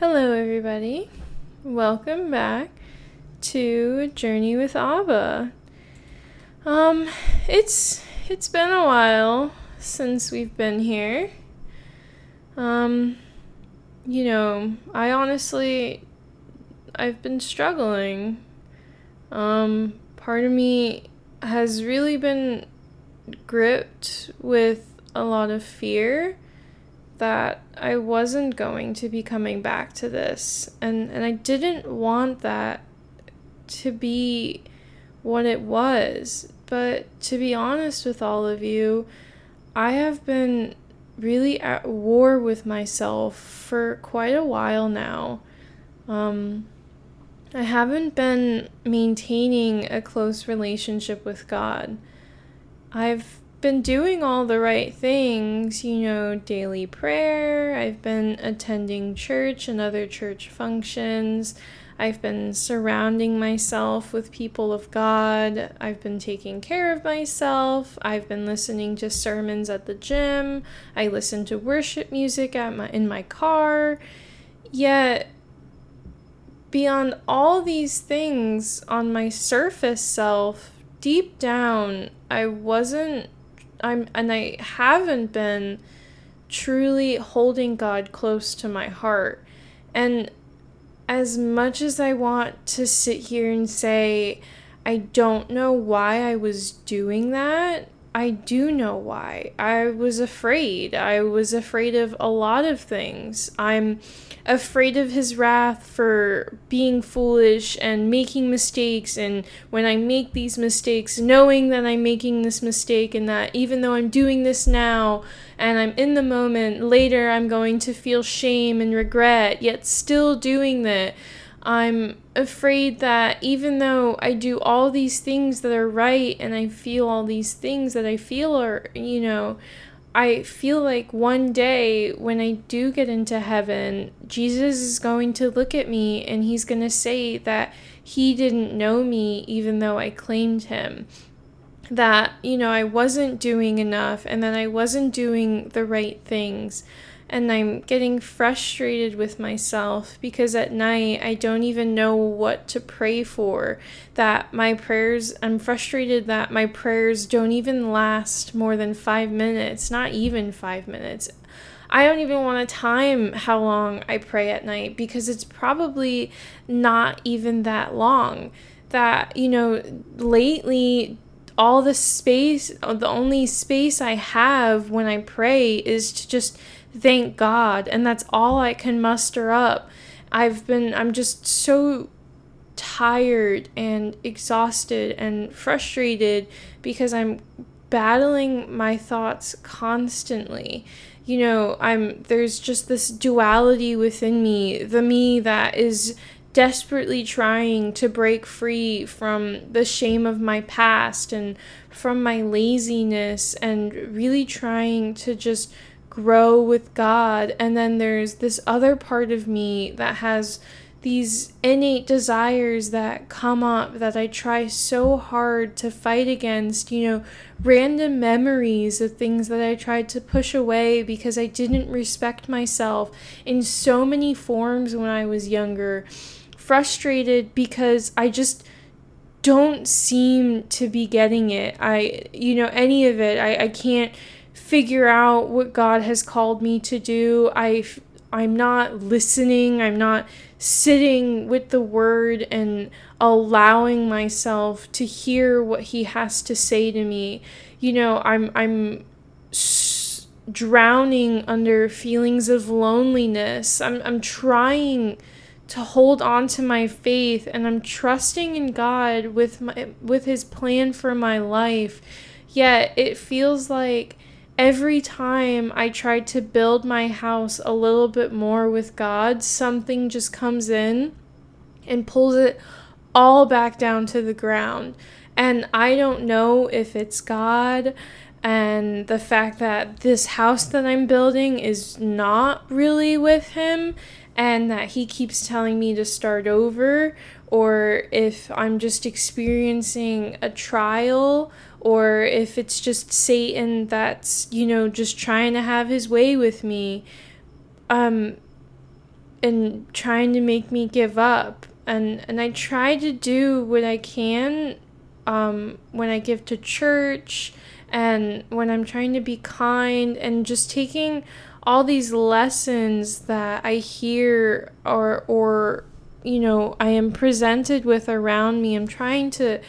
Hello, everybody. Welcome back to Journey with Ava. Um, it's it's been a while since we've been here. Um, you know, I honestly I've been struggling. Um, part of me has really been gripped with a lot of fear that I wasn't going to be coming back to this. And and I didn't want that to be what it was. But to be honest with all of you I have been really at war with myself for quite a while now. Um I haven't been maintaining a close relationship with God. I've been doing all the right things, you know, daily prayer, I've been attending church and other church functions. I've been surrounding myself with people of God. I've been taking care of myself. I've been listening to sermons at the gym. I listen to worship music at my in my car. Yet beyond all these things on my surface self, deep down, I wasn't I'm and I haven't been truly holding God close to my heart. And as much as I want to sit here and say I don't know why I was doing that, I do know why. I was afraid. I was afraid of a lot of things. I'm afraid of his wrath for being foolish and making mistakes. And when I make these mistakes, knowing that I'm making this mistake and that even though I'm doing this now and I'm in the moment, later I'm going to feel shame and regret, yet still doing that. I'm afraid that even though I do all these things that are right and I feel all these things that I feel are, you know, I feel like one day when I do get into heaven, Jesus is going to look at me and he's going to say that he didn't know me even though I claimed him. That, you know, I wasn't doing enough and that I wasn't doing the right things and I'm getting frustrated with myself because at night I don't even know what to pray for. That my prayers, I'm frustrated that my prayers don't even last more than five minutes, not even five minutes. I don't even want to time how long I pray at night because it's probably not even that long. That, you know, lately, all the space, the only space I have when I pray is to just thank God. And that's all I can muster up. I've been, I'm just so tired and exhausted and frustrated because I'm battling my thoughts constantly. You know, I'm there's just this duality within me, the me that is desperately trying to break free from the shame of my past and from my laziness and really trying to just grow with God. And then there's this other part of me that has these innate desires that come up that I try so hard to fight against, you know, random memories of things that I tried to push away because I didn't respect myself in so many forms when I was younger. Frustrated because I just don't seem to be getting it. I, you know, any of it. I, I can't figure out what God has called me to do. I I'm not listening. I'm not sitting with the word and allowing myself to hear what he has to say to me. You know, I'm I'm drowning under feelings of loneliness. I'm I'm trying to hold on to my faith and I'm trusting in God with my with his plan for my life. Yet it feels like every time I try to build my house a little bit more with God, something just comes in and pulls it all back down to the ground. And I don't know if it's God and the fact that this house that I'm building is not really with Him and that He keeps telling me to start over, or if I'm just experiencing a trial or if it's just Satan that's, you know, just trying to have his way with me. Um and trying to make me give up. And and I try to do what I can um, when I give to church and when I'm trying to be kind and just taking all these lessons that I hear or or you know I am presented with around me. I'm trying to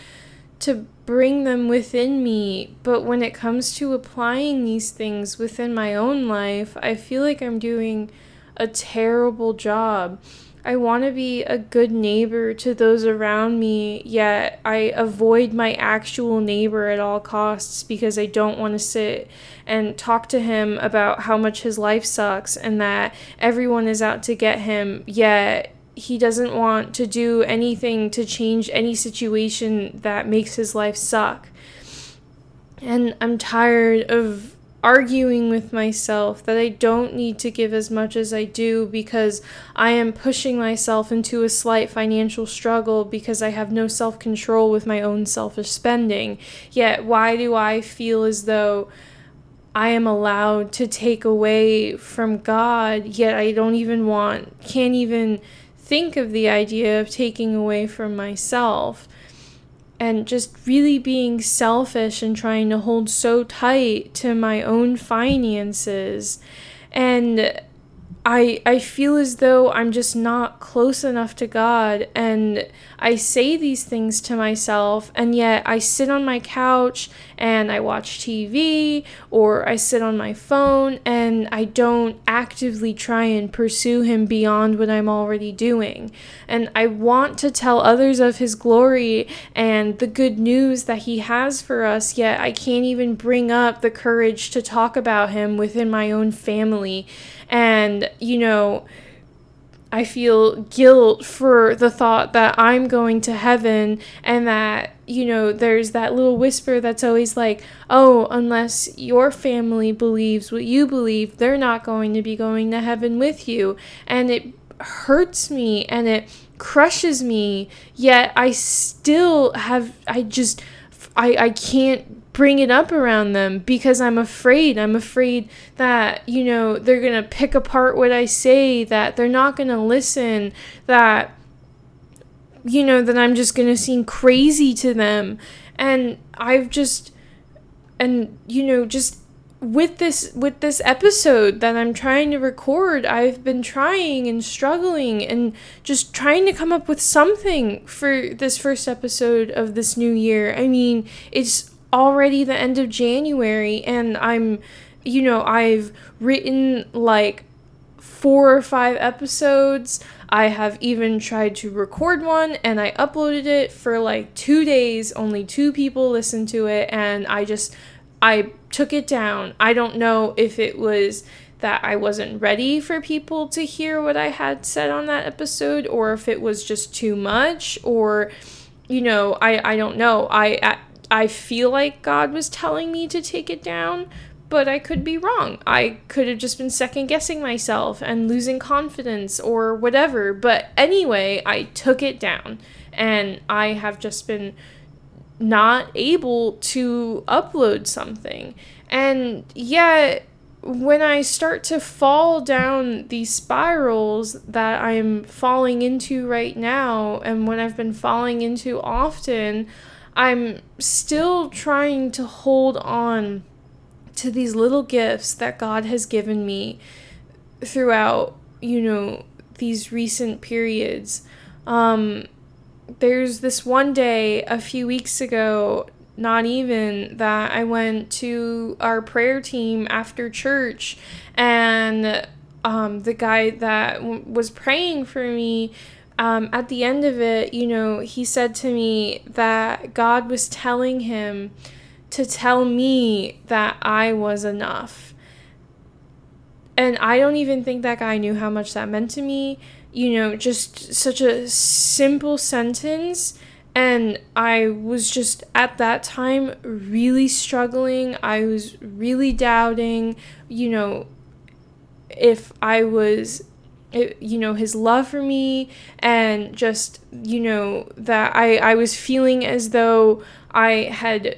to bring them within me, but when it comes to applying these things within my own life, I feel like I'm doing a terrible job. I want to be a good neighbor to those around me, yet I avoid my actual neighbor at all costs because I don't want to sit and talk to him about how much his life sucks and that everyone is out to get him, yet he doesn't want to do anything to change any situation that makes his life suck. And I'm tired of arguing with myself that I don't need to give as much as I do because I am pushing myself into a slight financial struggle because I have no self control with my own selfish spending. Yet, why do I feel as though I am allowed to take away from God, yet I don't even want, can't even think of the idea of taking away from myself? and just really being selfish and trying to hold so tight to my own finances and I I feel as though I'm just not close enough to God and I say these things to myself and yet I sit on my couch and I watch TV or I sit on my phone and I don't actively try and pursue him beyond what I'm already doing. And I want to tell others of his glory and the good news that he has for us, yet I can't even bring up the courage to talk about him within my own family and, you know, I feel guilt for the thought that I'm going to heaven and that, you know, there's that little whisper that's always like, oh, unless your family believes what you believe, they're not going to be going to heaven with you. And it hurts me and it crushes me, yet I still have, I just, I, I can't bring it up around them because I'm afraid. I'm afraid that, you know, they're going to pick apart what I say, that they're not going to listen, that, you know, that I'm just going to seem crazy to them. And I've just, and, you know, just with this with this episode that I'm trying to record, I've been trying and struggling and just trying to come up with something for this first episode of this new year. I mean, it's already the end of January and I'm you know, I've written like four or five episodes. I have even tried to record one and I uploaded it for like 2 days. Only 2 people listened to it and I just I took it down. I don't know if it was that I wasn't ready for people to hear what I had said on that episode or if it was just too much or you know, I I don't know. I I feel like God was telling me to take it down, but I could be wrong. I could have just been second guessing myself and losing confidence or whatever. But anyway, I took it down and I have just been not able to upload something. And yet, when I start to fall down these spirals that I'm falling into right now, and when I've been falling into often, I'm still trying to hold on to these little gifts that God has given me throughout, you know, these recent periods. Um, there's this one day a few weeks ago, not even, that I went to our prayer team after church, and um, the guy that w- was praying for me um, at the end of it, you know, he said to me that God was telling him to tell me that I was enough. And I don't even think that guy knew how much that meant to me. You know, just such a simple sentence. And I was just at that time really struggling. I was really doubting, you know, if I was it, you know his love for me and just you know that I I was feeling as though I had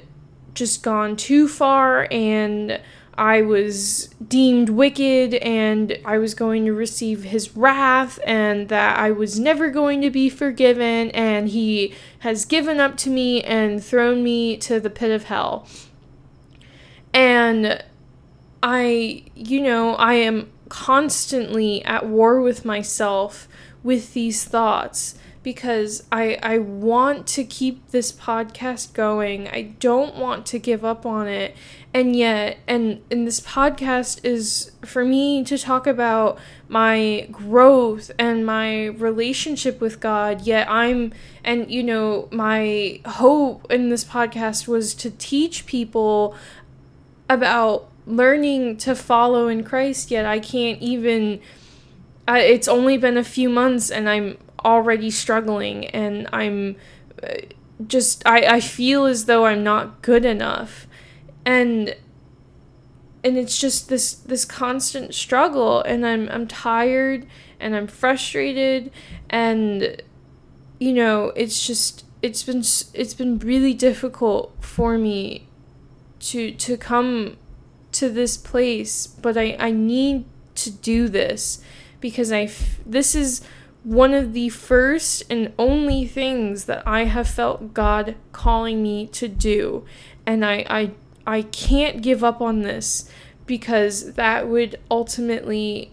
just gone too far and I was deemed wicked and I was going to receive his wrath and that I was never going to be forgiven and he has given up to me and thrown me to the pit of hell. And I, you know, I am constantly at war with myself with these thoughts because I I want to keep this podcast going. I don't want to give up on it. And yet and and this podcast is for me to talk about my growth and my relationship with God. Yet I'm and you know, my hope in this podcast was to teach people about learning to follow in Christ. Yet I can't even I, it's only been a few months and I'm already struggling and I'm uh, just I, I feel as though I'm not good enough and and it's just this this constant struggle and I'm I'm tired and I'm frustrated and you know it's just it's been it's been really difficult for me to to come to this place but I I need to do this because I f- this is one of the first and only things that I have felt God calling me to do. And I, I, I can't give up on this because that would ultimately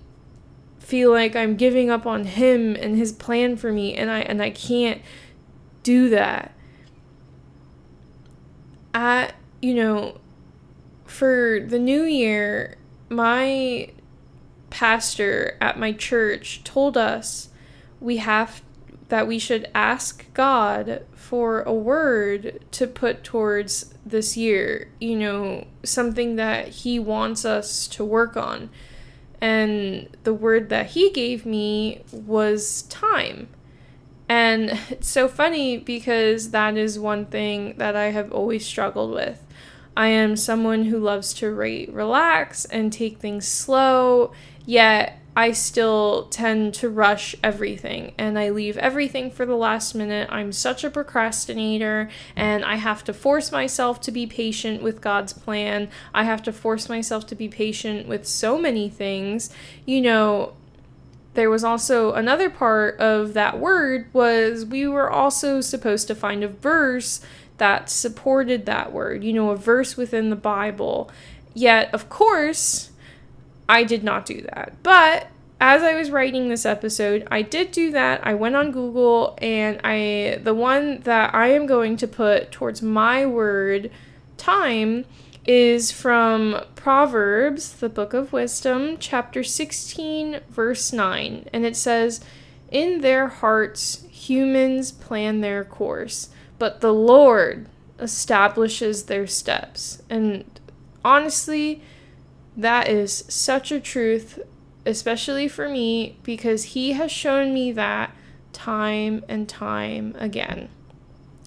feel like I'm giving up on him and his plan for me and I and I can't do that. At you know for the new year my pastor at my church told us we have that we should ask God for a word to put towards this year, you know, something that He wants us to work on. And the word that He gave me was time. And it's so funny because that is one thing that I have always struggled with. I am someone who loves to rate, relax and take things slow, yet I still tend to rush everything and I leave everything for the last minute. I'm such a procrastinator and I have to force myself to be patient with God's plan. I have to force myself to be patient with so many things. You know, there was also another part of that word was we were also supposed to find a verse that supported that word, you know, a verse within the Bible. Yet, of course, I did not do that. But as I was writing this episode, I did do that. I went on Google and I the one that I am going to put towards my word time is from Proverbs, the book of wisdom, chapter 16, verse 9. And it says, "In their hearts humans plan their course, but the Lord establishes their steps." And honestly, that is such a truth, especially for me, because he has shown me that time and time again.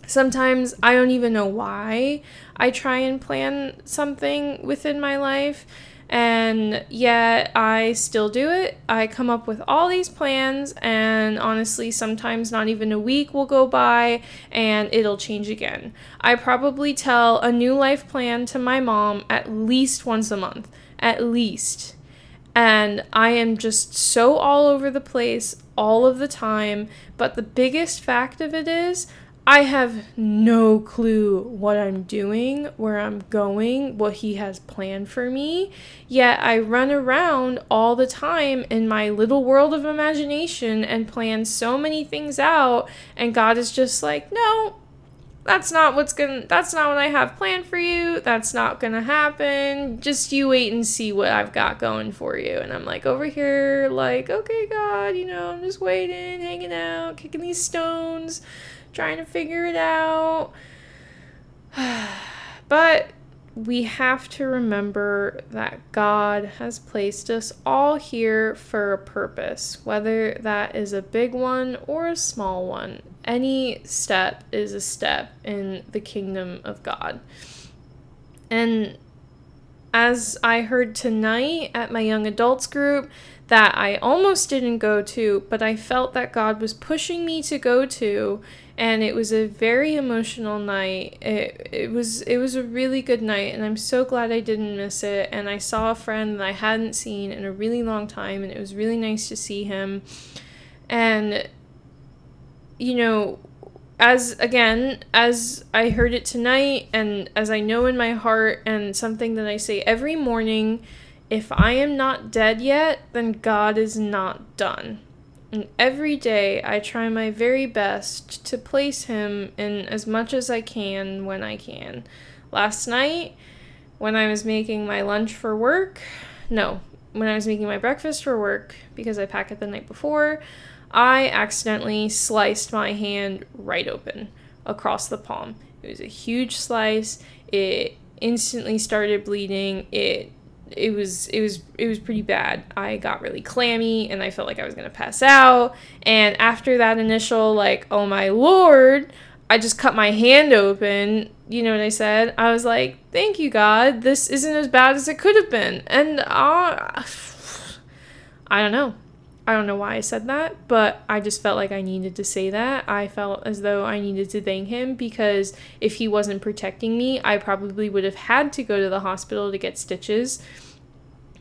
Sometimes I don't even know why I try and plan something within my life, and yet I still do it. I come up with all these plans, and honestly, sometimes not even a week will go by and it'll change again. I probably tell a new life plan to my mom at least once a month at least. And I am just so all over the place all of the time. But the biggest fact of it is, I have no clue what I'm doing, where I'm going, what he has planned for me. Yet I run around all the time in my little world of imagination and plan so many things out. And God is just like, no, that's not what's gonna that's not what I have planned for you. That's not gonna happen. Just you wait and see what I've got going for you. And I'm like over here, like, okay, God, you know, I'm just waiting, hanging out, kicking these stones, trying to figure it out. but we have to remember that God has placed us all here for a purpose, whether that is a big one or a small one. Any step is a step in the kingdom of God. And as I heard tonight at my young adults group, that I almost didn't go to, but I felt that God was pushing me to go to and it was a very emotional night. It, it was it was a really good night and I'm so glad I didn't miss it and I saw a friend that I hadn't seen in a really long time and it was really nice to see him. And you know, as again, as I heard it tonight and as I know in my heart and something that I say every morning, if I am not dead yet, then God is not done. And every day I try my very best to place him in as much as I can when I can. Last night, when I was making my lunch for work, no, when I was making my breakfast for work, because I pack it the night before, I accidentally sliced my hand right open across the palm. It was a huge slice. It instantly started bleeding. It it was it was it was pretty bad. I got really clammy and I felt like I was going to pass out. And after that initial like, "Oh my lord," I just cut my hand open. You know what I said? I was like, "Thank you, God. This isn't as bad as it could have been." And uh, I don't know. I don't know why I said that, but I just felt like I needed to say that. I felt as though I needed to thank him because if he wasn't protecting me, I probably would have had to go to the hospital to get stitches.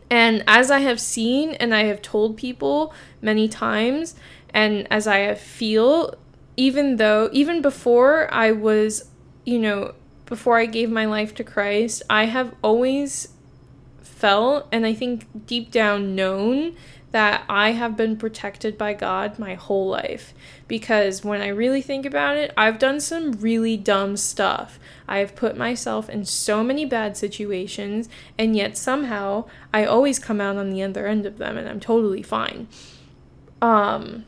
And as I have seen and I have told people many times, and as I feel, even though, even before I was, you know, before I gave my life to Christ, I have always felt and I think deep down known that I have been protected by God my whole life. Because when I really think about it, I've done some really dumb stuff. I have put myself in so many bad situations, and yet somehow I always come out on the other end of them and I'm totally fine. Um,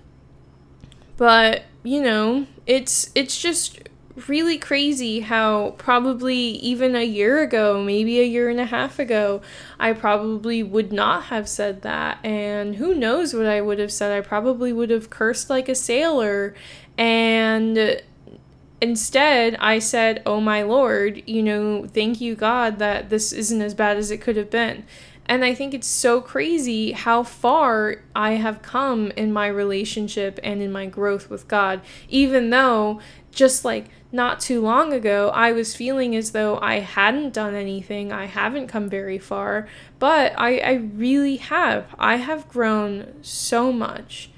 but you know, it's it's just really crazy how probably even a year ago, maybe a year and a half ago, I probably would not have said that. And who knows what I would have said? I probably would have cursed like a sailor. And instead, I said, Oh my Lord, you know, thank you, God, that this isn't as bad as it could have been. And I think it's so crazy how far I have come in my relationship and in my growth with God, even though just like not too long ago, I was feeling as though I hadn't done anything. I haven't come very far, but I, I really have. I have grown so much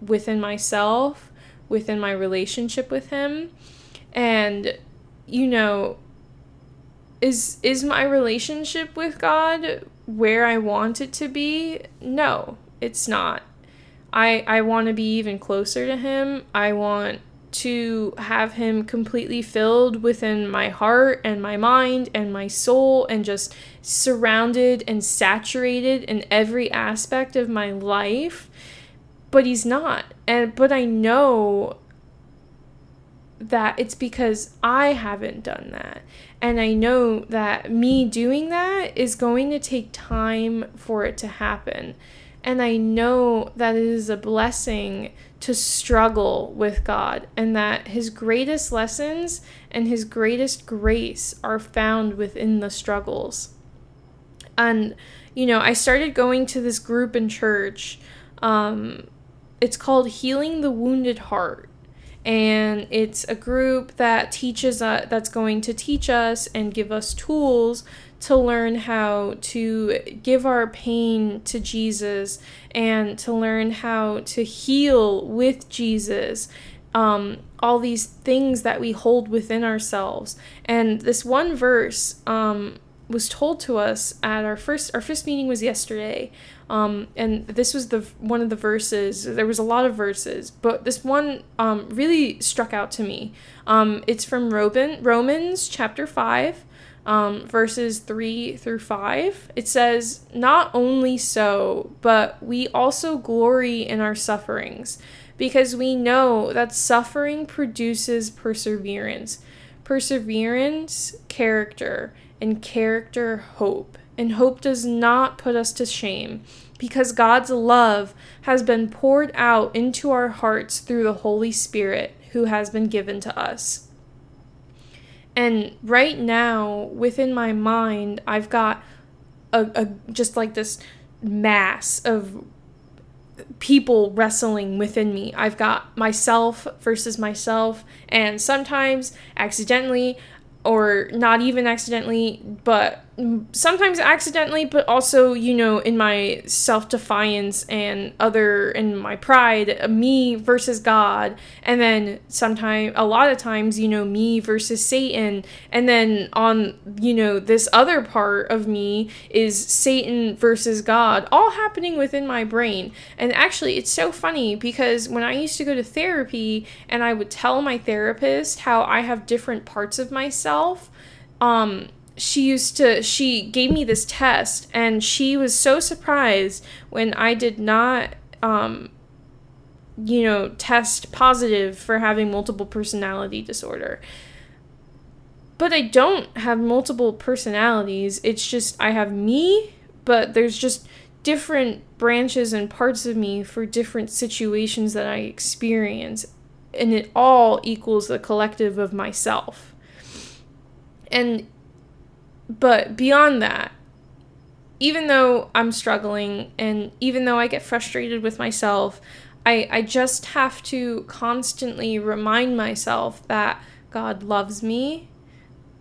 within myself, within my relationship with Him. And, you know, is is my relationship with God where I want it to be? No, it's not. I I want to be even closer to him. I want to have him completely filled within my heart and my mind and my soul and just surrounded and saturated in every aspect of my life. But he's not. And but i know that it's because i haven't done that. And i know that me doing that is going to take time for it to happen. And i know that it is a blessing to struggle with God and that his greatest lessons and his greatest grace are found within the struggles. And, you know, I started going to this group in church. Um, it's called Healing the Wounded Heart. And it's a group that teaches uh, that's going to teach us and give us tools to learn how to give our pain to Jesus and to learn how to heal with Jesus. Um, all these things that we hold within ourselves. And this one verse um, was told to us at our first our first meeting was yesterday. Um, and this was the one of the verses. There was a lot of verses, but this one um, really struck out to me. Um, it's from Roman, Romans chapter five, um, verses 3 through 5, it says, Not only so, but we also glory in our sufferings, because we know that suffering produces perseverance. Perseverance, character, and character, hope. And hope does not put us to shame, because God's love has been poured out into our hearts through the Holy Spirit who has been given to us. And right now, within my mind, I've got a, a just like this mass of people wrestling within me. I've got myself versus myself, and sometimes accidentally or not even accidentally, but sometimes accidentally, but also, you know, in my self defiance and other, in my pride, me versus God. And then sometimes, a lot of times, you know, me versus Satan. And then on, you know, this other part of me is Satan versus God, all happening within my brain. And actually, it's so funny because when I used to go to therapy and I would tell my therapist how I have different parts of myself, um, she used to she gave me this test and she was so surprised when I did not um you know test positive for having multiple personality disorder. But I don't have multiple personalities. It's just I have me, but there's just different branches and parts of me for different situations that I experience and it all equals the collective of myself. And but beyond that, even though I'm struggling and even though I get frustrated with myself, I, I just have to constantly remind myself that God loves me,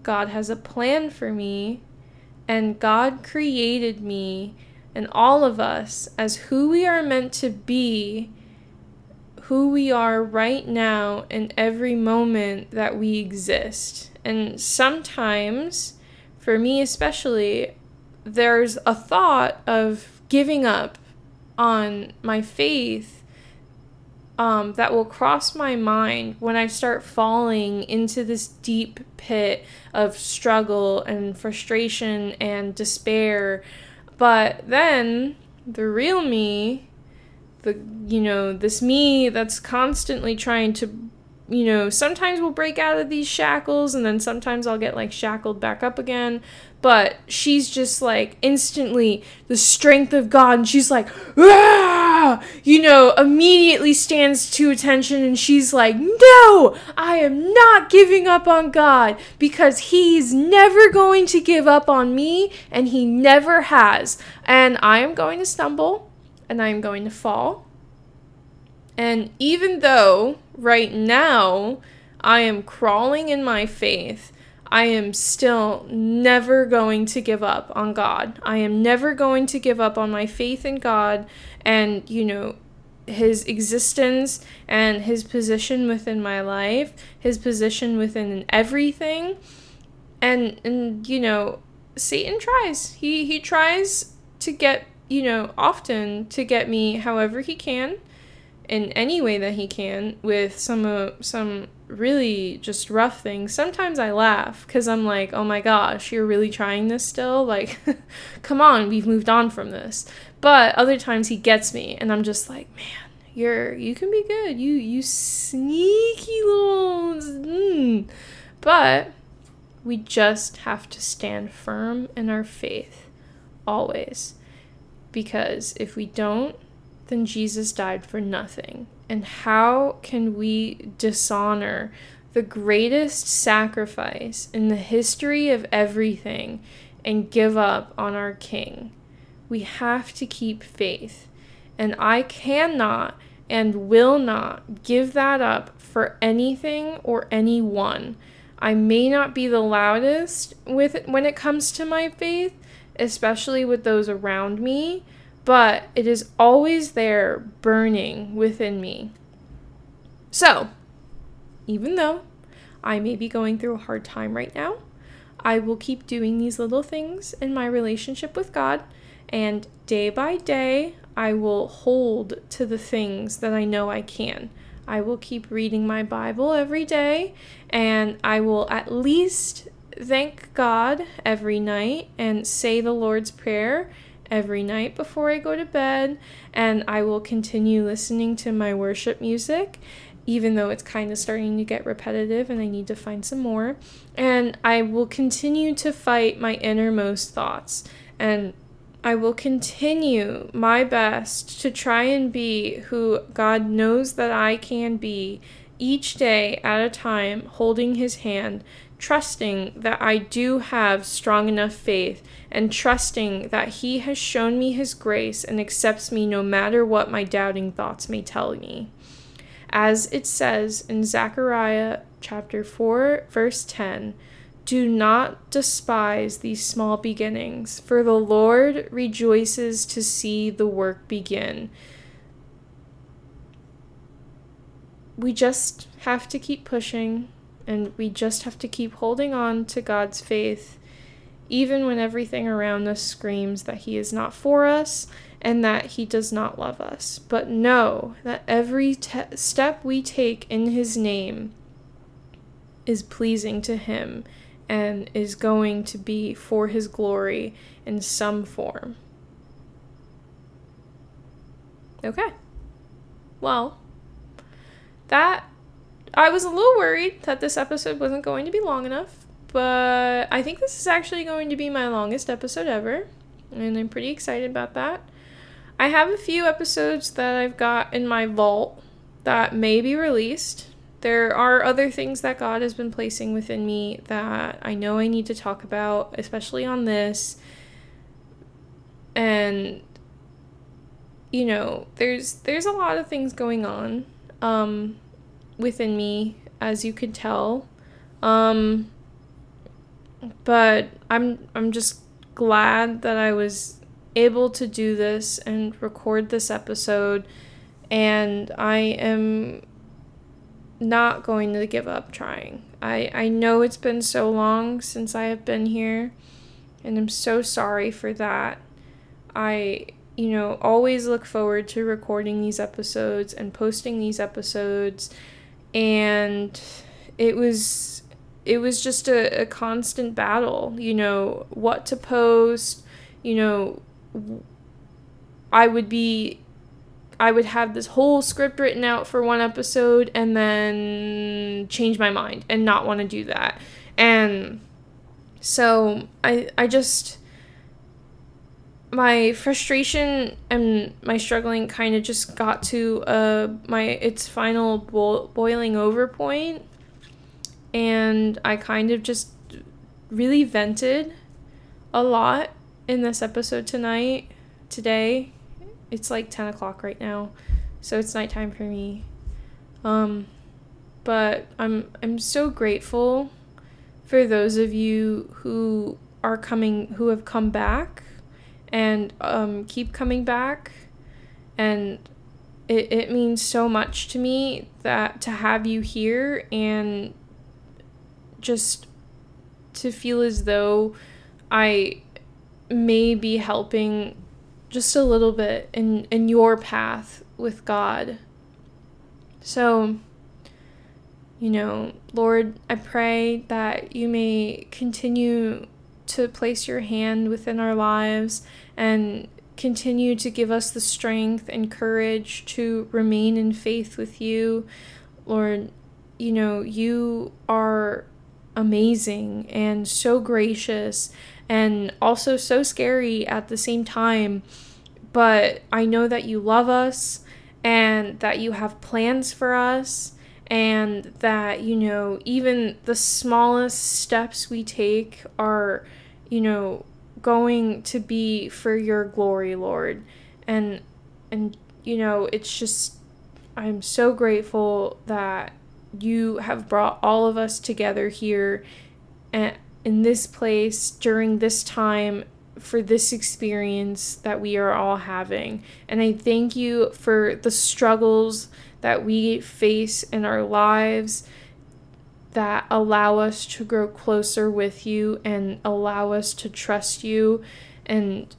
God has a plan for me, and God created me and all of us as who we are meant to be, who we are right now in every moment that we exist. And sometimes for me especially, there's a thought of giving up on my faith um, that will cross my mind when I start falling into this deep pit of struggle and frustration and despair. But then the real me, the you know, this me that's constantly trying to you know, sometimes we'll break out of these shackles and then sometimes I'll get like shackled back up again. But she's just like instantly the strength of God and she's like, ah! you know, immediately stands to attention and she's like, no, I am not giving up on God because He's never going to give up on me and He never has. And I am going to stumble and I am going to fall and even though right now I am crawling in my faith, I am still never going to give up on God. I am never going to give up on my faith in God and, you know, his existence and his position within my life, his position within everything. And and you know, Satan tries. He he tries to get, you know, often to get me however he can in any way that he can with some uh, some really just rough things. Sometimes I laugh cuz I'm like, "Oh my gosh, you're really trying this still? Like come on, we've moved on from this." But other times he gets me and I'm just like, "Man, you're you can be good. You you sneaky little mm. But we just have to stand firm in our faith always. Because if we don't, then Jesus died for nothing. And how can we dishonor the greatest sacrifice in the history of everything and give up on our King? We have to keep faith. And I cannot and will not give that up for anything or anyone. I may not be the loudest with it when it comes to my faith, especially with those around me, but it is always there burning within me. So, even though I may be going through a hard time right now, I will keep doing these little things in my relationship with God, and day by day, I will hold to the things that I know I can. I will keep reading my Bible every day, and I will at least thank God every night and say the Lord's Prayer every night before I go to bed, and I will continue listening to my worship music, even though it's kind of starting to get repetitive and I need to find some more. And I will continue to fight my innermost thoughts, and I will continue my best to try and be who God knows that I can be each day at a time, holding His hand trusting that I do have strong enough faith and trusting that He has shown me His grace and accepts me no matter what my doubting thoughts may tell me. As it says in Zechariah chapter 4, verse 10 Do not despise these small beginnings, for the Lord rejoices to see the work begin. We just have to keep pushing and we just have to keep holding on to God's faith, even when everything around us screams that He is not for us and that He does not love us. But know that every te- step we take in His name is pleasing to Him and is going to be for His glory in some form. Okay. Well, that I was a little worried that this episode wasn't going to be long enough, but I think this is actually going to be my longest episode ever, and I'm pretty excited about that. I have a few episodes that I've got in my vault that may be released. There are other things that God has been placing within me that I know I need to talk about, especially on this. And you know, there's there's a lot of things going on. Um within me, as you could tell. Um, but I'm I'm just glad that I was able to do this and record this episode and I am not going to give up trying. I I know it's been so long since I have been here and I'm so sorry for that. I you know, always look forward to recording these episodes and posting these episodes and it was it was just a, a constant battle you know what to post you know i would be i would have this whole script written out for one episode and then change my mind and not want to do that. And so i i just my frustration and my struggling kind of just got to uh my its final bo- boiling over point. And i kind of just really vented a lot in this episode tonight today. It's like 10 o'clock right now so it's nighttime for me. Um but i'm i'm so grateful for those of you who are coming who have come back and um, keep coming back. And it, it means so much to me that to have you here and just to feel as though I may be helping just a little bit in, in your path with God. So, you know, Lord, I pray that you may continue to place your hand within our lives and continue to give us the strength and courage to remain in faith with you. Lord, you know, you are amazing and so gracious and also so scary at the same time. But I know that you love us and that you have plans for us and that, you know, even the smallest steps we take are you know, going to be for your glory, Lord. And and you know, it's just I'm so grateful that you have brought all of us together here and in this place during this time for this experience that we are all having. And I thank you for the struggles that we face in our lives that allow us to grow closer with you and allow us to trust you. And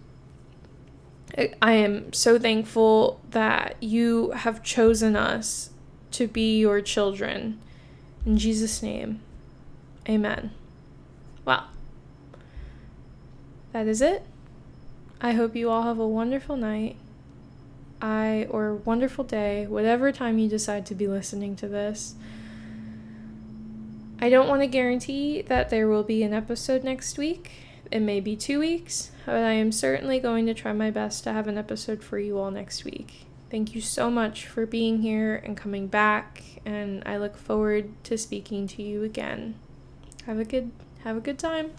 I am so thankful that you have chosen us to be your children. In Jesus' name, amen. Well, that is it. I hope you all have a wonderful night. I or wonderful day, whatever time you decide to be listening to this. I don't want to guarantee that there will be an episode next week. It may be two weeks, but I am certainly going to try my best to have an episode for you all next week. Thank you so much for being here and coming back, and I look forward to speaking to you again. have a good have a good time.